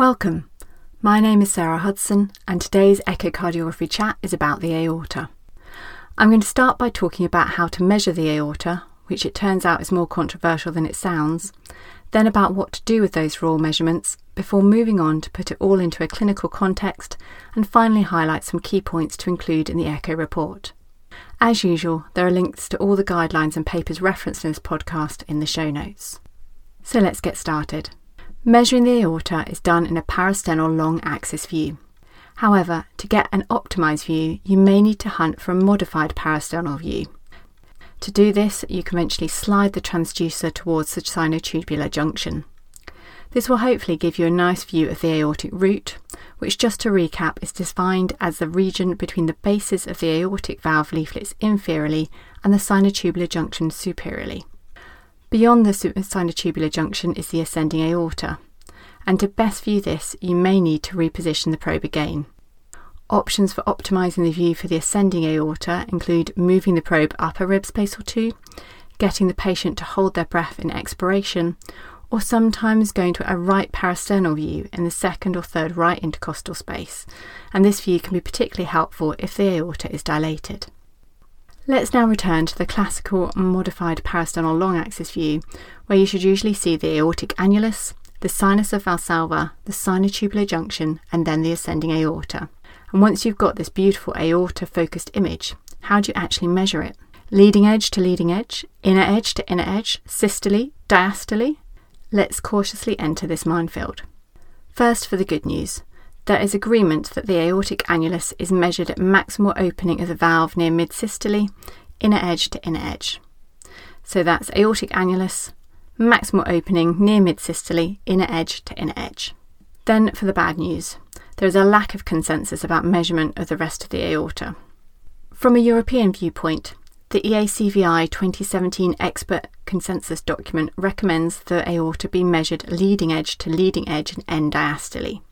Welcome. My name is Sarah Hudson, and today's echocardiography chat is about the aorta. I'm going to start by talking about how to measure the aorta, which it turns out is more controversial than it sounds, then about what to do with those raw measurements, before moving on to put it all into a clinical context, and finally highlight some key points to include in the echo report. As usual, there are links to all the guidelines and papers referenced in this podcast in the show notes. So let's get started. Measuring the aorta is done in a parasternal long axis view. However, to get an optimised view, you may need to hunt for a modified parasternal view. To do this, you conventionally slide the transducer towards the sinotubular junction. This will hopefully give you a nice view of the aortic root, which, just to recap, is defined as the region between the bases of the aortic valve leaflets inferiorly and the sinotubular junction superiorly. Beyond the sinotubular junction is the ascending aorta, and to best view this, you may need to reposition the probe again. Options for optimising the view for the ascending aorta include moving the probe up a rib space or two, getting the patient to hold their breath in expiration, or sometimes going to a right parasternal view in the second or third right intercostal space, and this view can be particularly helpful if the aorta is dilated. Let's now return to the classical modified parasternal long axis view, where you should usually see the aortic annulus, the sinus of Valsalva, the sinotubular junction, and then the ascending aorta. And once you've got this beautiful aorta focused image, how do you actually measure it? Leading edge to leading edge, inner edge to inner edge, systole, diastole? Let's cautiously enter this minefield. First, for the good news. There is agreement that the aortic annulus is measured at maximal opening of the valve near mid systole, inner edge to inner edge. So that's aortic annulus, maximal opening near mid systole, inner edge to inner edge. Then for the bad news. There is a lack of consensus about measurement of the rest of the aorta. From a European viewpoint, the EACVI 2017 expert consensus document recommends the aorta be measured leading edge to leading edge and end diastole.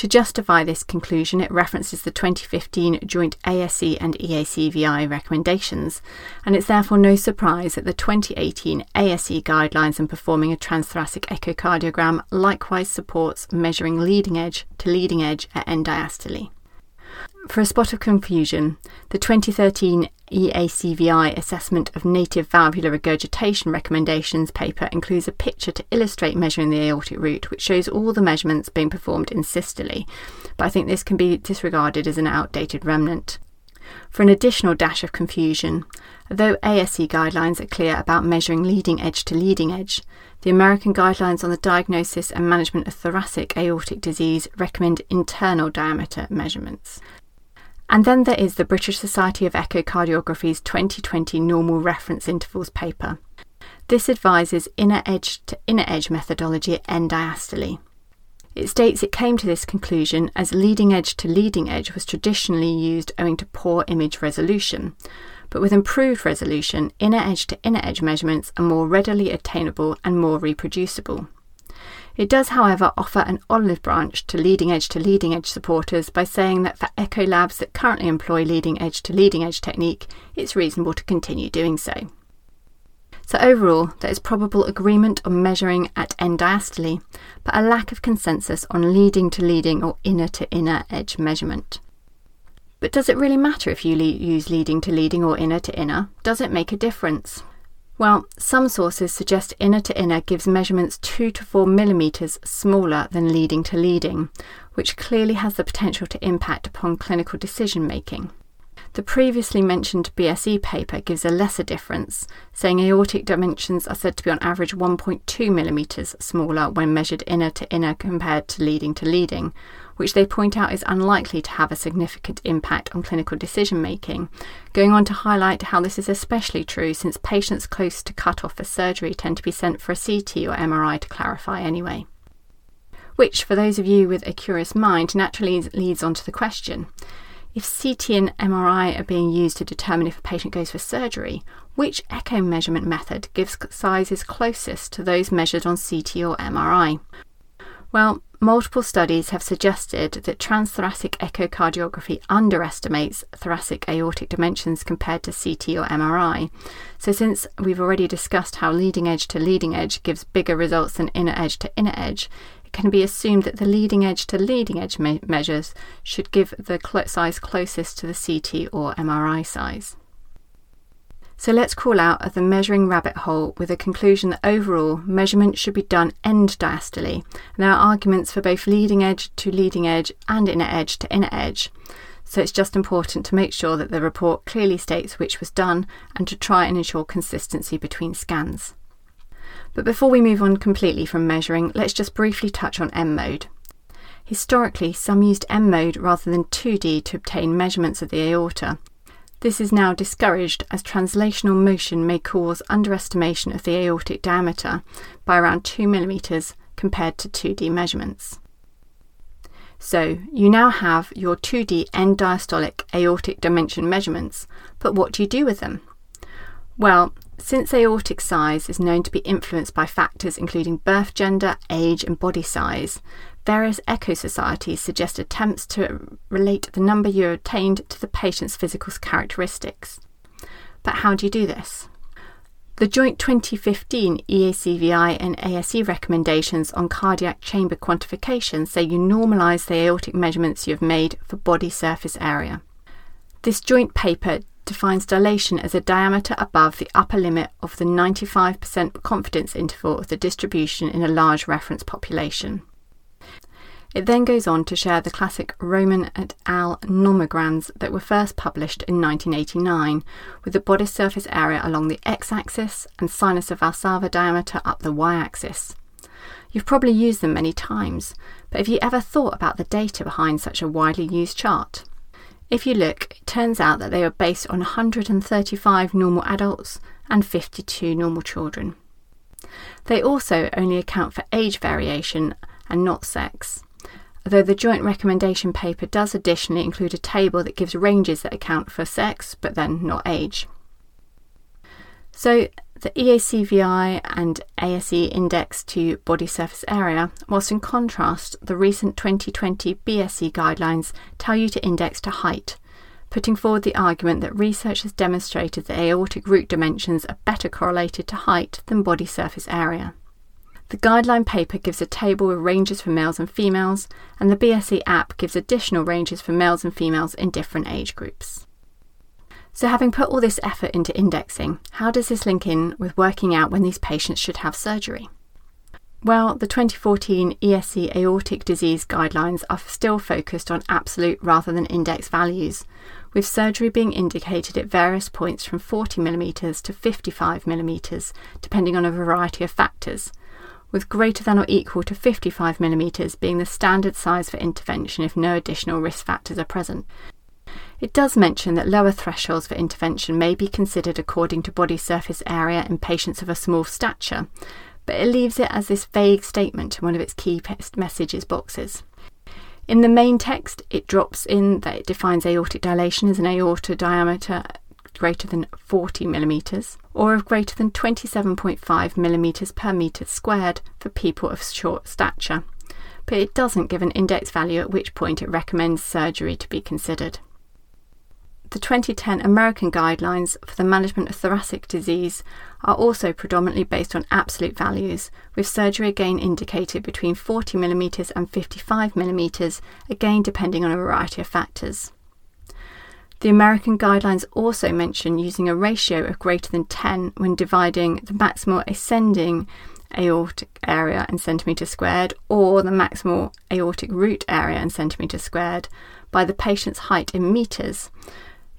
To justify this conclusion, it references the 2015 joint ASE and EACVI recommendations, and it's therefore no surprise that the 2018 ASE guidelines on performing a transthoracic echocardiogram likewise supports measuring leading edge to leading edge at end diastole. For a spot of confusion, the 2013 EACVI Assessment of Native Valvular Regurgitation Recommendations paper includes a picture to illustrate measuring the aortic root, which shows all the measurements being performed in systole, but I think this can be disregarded as an outdated remnant. For an additional dash of confusion, although ASE guidelines are clear about measuring leading edge to leading edge, the American guidelines on the diagnosis and management of thoracic aortic disease recommend internal diameter measurements. And then there is the British Society of Echocardiography's 2020 Normal Reference Intervals paper. This advises inner edge to inner edge methodology at end diastole. It states it came to this conclusion as leading edge to leading edge was traditionally used owing to poor image resolution, but with improved resolution, inner edge to inner edge measurements are more readily attainable and more reproducible. It does, however, offer an olive branch to leading edge to leading edge supporters by saying that for echo labs that currently employ leading edge to leading edge technique, it's reasonable to continue doing so. So, overall, there is probable agreement on measuring at end diastole, but a lack of consensus on leading to leading or inner to inner edge measurement. But does it really matter if you le- use leading to leading or inner to inner? Does it make a difference? Well, some sources suggest inner to inner gives measurements 2 to 4 millimetres smaller than leading to leading, which clearly has the potential to impact upon clinical decision making. The previously mentioned BSE paper gives a lesser difference, saying aortic dimensions are said to be on average 1.2 millimetres smaller when measured inner to inner compared to leading to leading, which they point out is unlikely to have a significant impact on clinical decision making, going on to highlight how this is especially true since patients close to cut off for surgery tend to be sent for a CT or MRI to clarify anyway. Which, for those of you with a curious mind, naturally leads on to the question if CT and MRI are being used to determine if a patient goes for surgery, which echo measurement method gives sizes closest to those measured on CT or MRI? Well, multiple studies have suggested that transthoracic echocardiography underestimates thoracic aortic dimensions compared to CT or MRI. So, since we've already discussed how leading edge to leading edge gives bigger results than inner edge to inner edge, it can be assumed that the leading edge to leading edge me- measures should give the cl- size closest to the CT or MRI size. So let's crawl out of the measuring rabbit hole with a conclusion that overall measurement should be done end diastole. There are arguments for both leading edge to leading edge and inner edge to inner edge. So it's just important to make sure that the report clearly states which was done and to try and ensure consistency between scans. But before we move on completely from measuring, let's just briefly touch on M mode. Historically, some used M mode rather than 2D to obtain measurements of the aorta, this is now discouraged as translational motion may cause underestimation of the aortic diameter by around 2 mm compared to 2D measurements. So, you now have your 2D end diastolic aortic dimension measurements, but what do you do with them? Well, since aortic size is known to be influenced by factors including birth gender, age, and body size, various echo societies suggest attempts to relate the number you attained to the patient's physical characteristics. But how do you do this? The joint 2015 EACVI and ASE recommendations on cardiac chamber quantification say you normalise the aortic measurements you have made for body surface area. This joint paper defines dilation as a diameter above the upper limit of the 95% confidence interval of the distribution in a large reference population. It then goes on to share the classic Roman et al. nomograms that were first published in 1989, with the body surface area along the x axis and sinus of Valsalva diameter up the y axis. You've probably used them many times, but have you ever thought about the data behind such a widely used chart? If you look, it turns out that they are based on 135 normal adults and 52 normal children. They also only account for age variation and not sex although the joint recommendation paper does additionally include a table that gives ranges that account for sex but then not age. So, the EACVI and ASE index to body surface area, whilst in contrast, the recent 2020 BSE guidelines tell you to index to height, putting forward the argument that research has demonstrated that aortic root dimensions are better correlated to height than body surface area. The guideline paper gives a table with ranges for males and females, and the BSE app gives additional ranges for males and females in different age groups. So, having put all this effort into indexing, how does this link in with working out when these patients should have surgery? Well, the 2014 ESC aortic disease guidelines are still focused on absolute rather than index values, with surgery being indicated at various points from 40mm to 55mm, depending on a variety of factors, with greater than or equal to 55mm being the standard size for intervention if no additional risk factors are present. It does mention that lower thresholds for intervention may be considered according to body surface area in patients of a small stature, but it leaves it as this vague statement in one of its key messages boxes. In the main text, it drops in that it defines aortic dilation as an aorta diameter greater than 40 millimetres or of greater than 27.5 millimetres per metre squared for people of short stature, but it doesn't give an index value at which point it recommends surgery to be considered. The 2010 American guidelines for the management of thoracic disease are also predominantly based on absolute values, with surgery again indicated between 40mm and 55mm, again depending on a variety of factors. The American guidelines also mention using a ratio of greater than 10 when dividing the maximal ascending aortic area in centimetres squared or the maximal aortic root area in centimetres squared by the patient's height in metres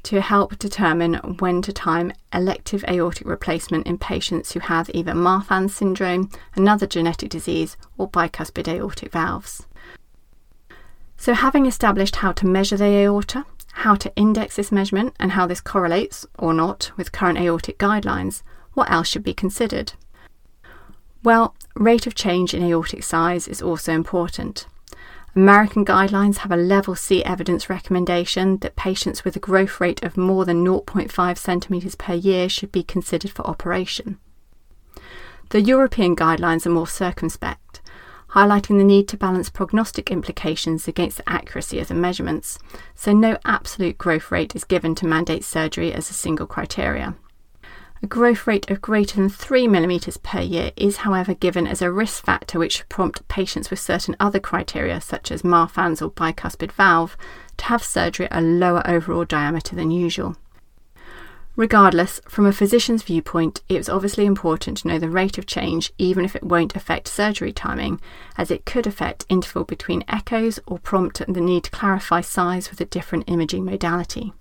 to help determine when to time elective aortic replacement in patients who have either Marfan syndrome, another genetic disease, or bicuspid aortic valves. So, having established how to measure the aorta, how to index this measurement and how this correlates or not with current aortic guidelines, what else should be considered? Well, rate of change in aortic size is also important. American guidelines have a level C evidence recommendation that patients with a growth rate of more than 0.5 centimetres per year should be considered for operation. The European guidelines are more circumspect highlighting the need to balance prognostic implications against the accuracy of the measurements, so no absolute growth rate is given to mandate surgery as a single criteria. A growth rate of greater than 3 mm per year is, however, given as a risk factor which should prompt patients with certain other criteria, such as Marfan's or bicuspid valve, to have surgery at a lower overall diameter than usual. Regardless, from a physician's viewpoint, it was obviously important to know the rate of change, even if it won't affect surgery timing, as it could affect interval between echoes or prompt the need to clarify size with a different imaging modality.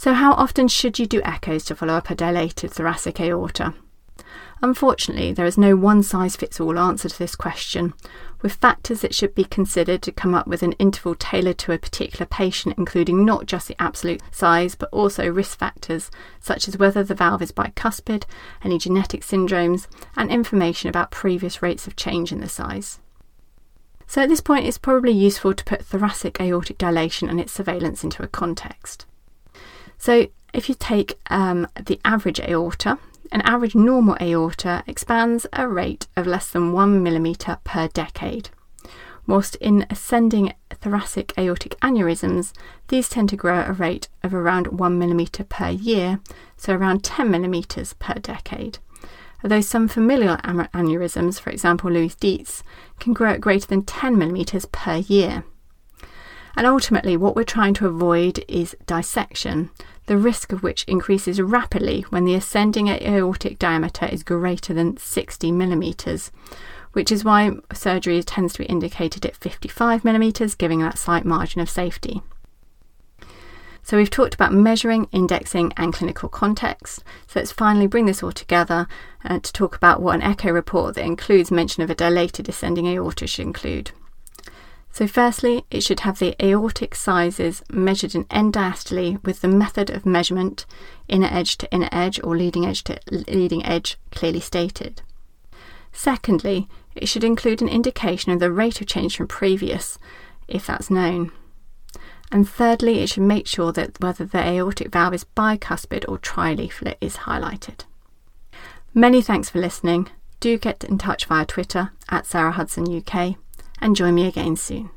So, how often should you do echoes to follow up a dilated thoracic aorta? Unfortunately, there is no one size fits all answer to this question, with factors that should be considered to come up with an interval tailored to a particular patient, including not just the absolute size but also risk factors such as whether the valve is bicuspid, any genetic syndromes, and information about previous rates of change in the size. So, at this point, it's probably useful to put thoracic aortic dilation and its surveillance into a context. So, if you take um, the average aorta, an average normal aorta expands at a rate of less than 1 millimetre per decade, whilst in ascending thoracic aortic aneurysms, these tend to grow at a rate of around 1 millimetre per year, so around 10 millimetres per decade. Although some familial aneurysms, for example Loeys-Dietz, can grow at greater than 10 millimetres per year. And ultimately, what we're trying to avoid is dissection, the risk of which increases rapidly when the ascending aortic diameter is greater than 60 millimetres, which is why surgery tends to be indicated at 55 millimetres, giving that slight margin of safety. So, we've talked about measuring, indexing, and clinical context. So, let's finally bring this all together uh, to talk about what an echo report that includes mention of a dilated ascending aorta should include. So, firstly, it should have the aortic sizes measured in end diastole with the method of measurement, inner edge to inner edge or leading edge to leading edge, clearly stated. Secondly, it should include an indication of the rate of change from previous, if that's known. And thirdly, it should make sure that whether the aortic valve is bicuspid or trileaflet is highlighted. Many thanks for listening. Do get in touch via Twitter at Sarah Hudson UK and join me again soon.